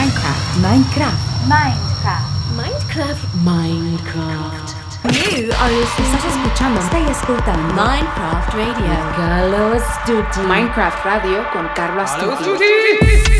Mindkraft. Mindkraft. Mindkraft. Mindkraft. Mindkraft. You are Estás escuchando. Stai ascoltando. Mindkraft Radio. Carlos Astuti. Mindkraft Radio con Carlos Astuti.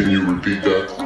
Can you repeat that?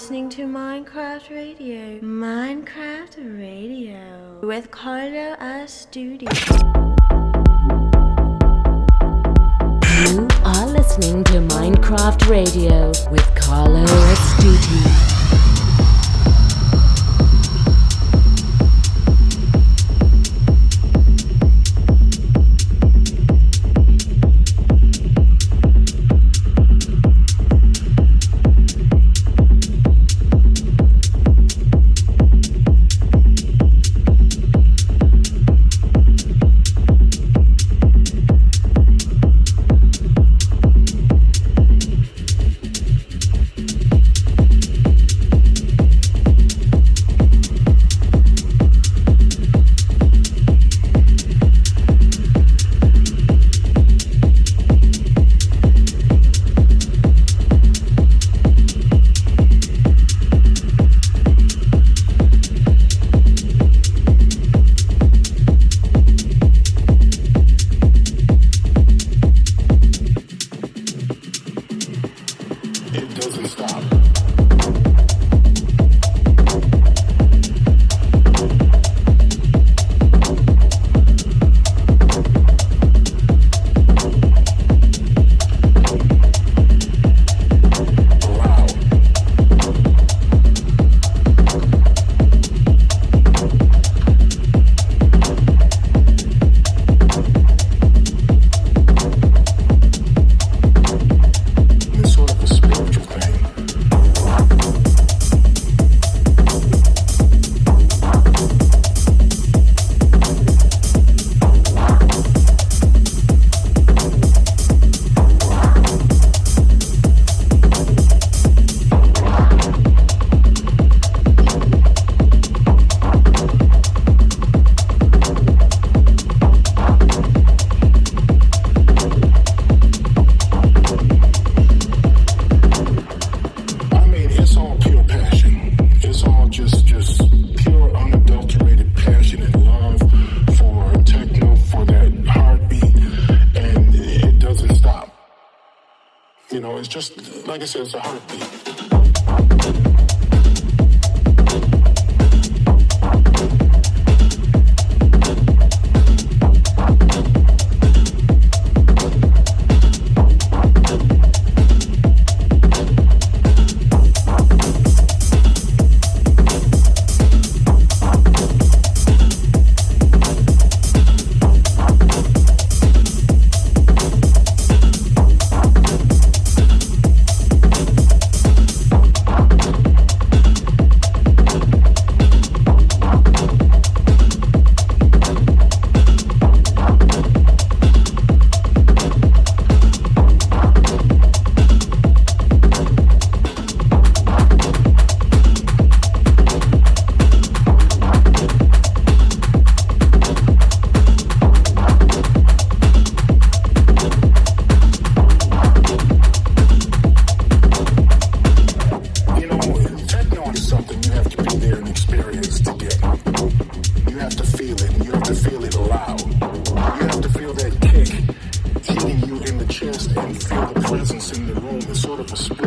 Listening to Mindkraft Radio. Mindkraft Radio with Carlo Astuti. You are listening to Mindkraft Radio with Carlo Astuti. It's a 100. games.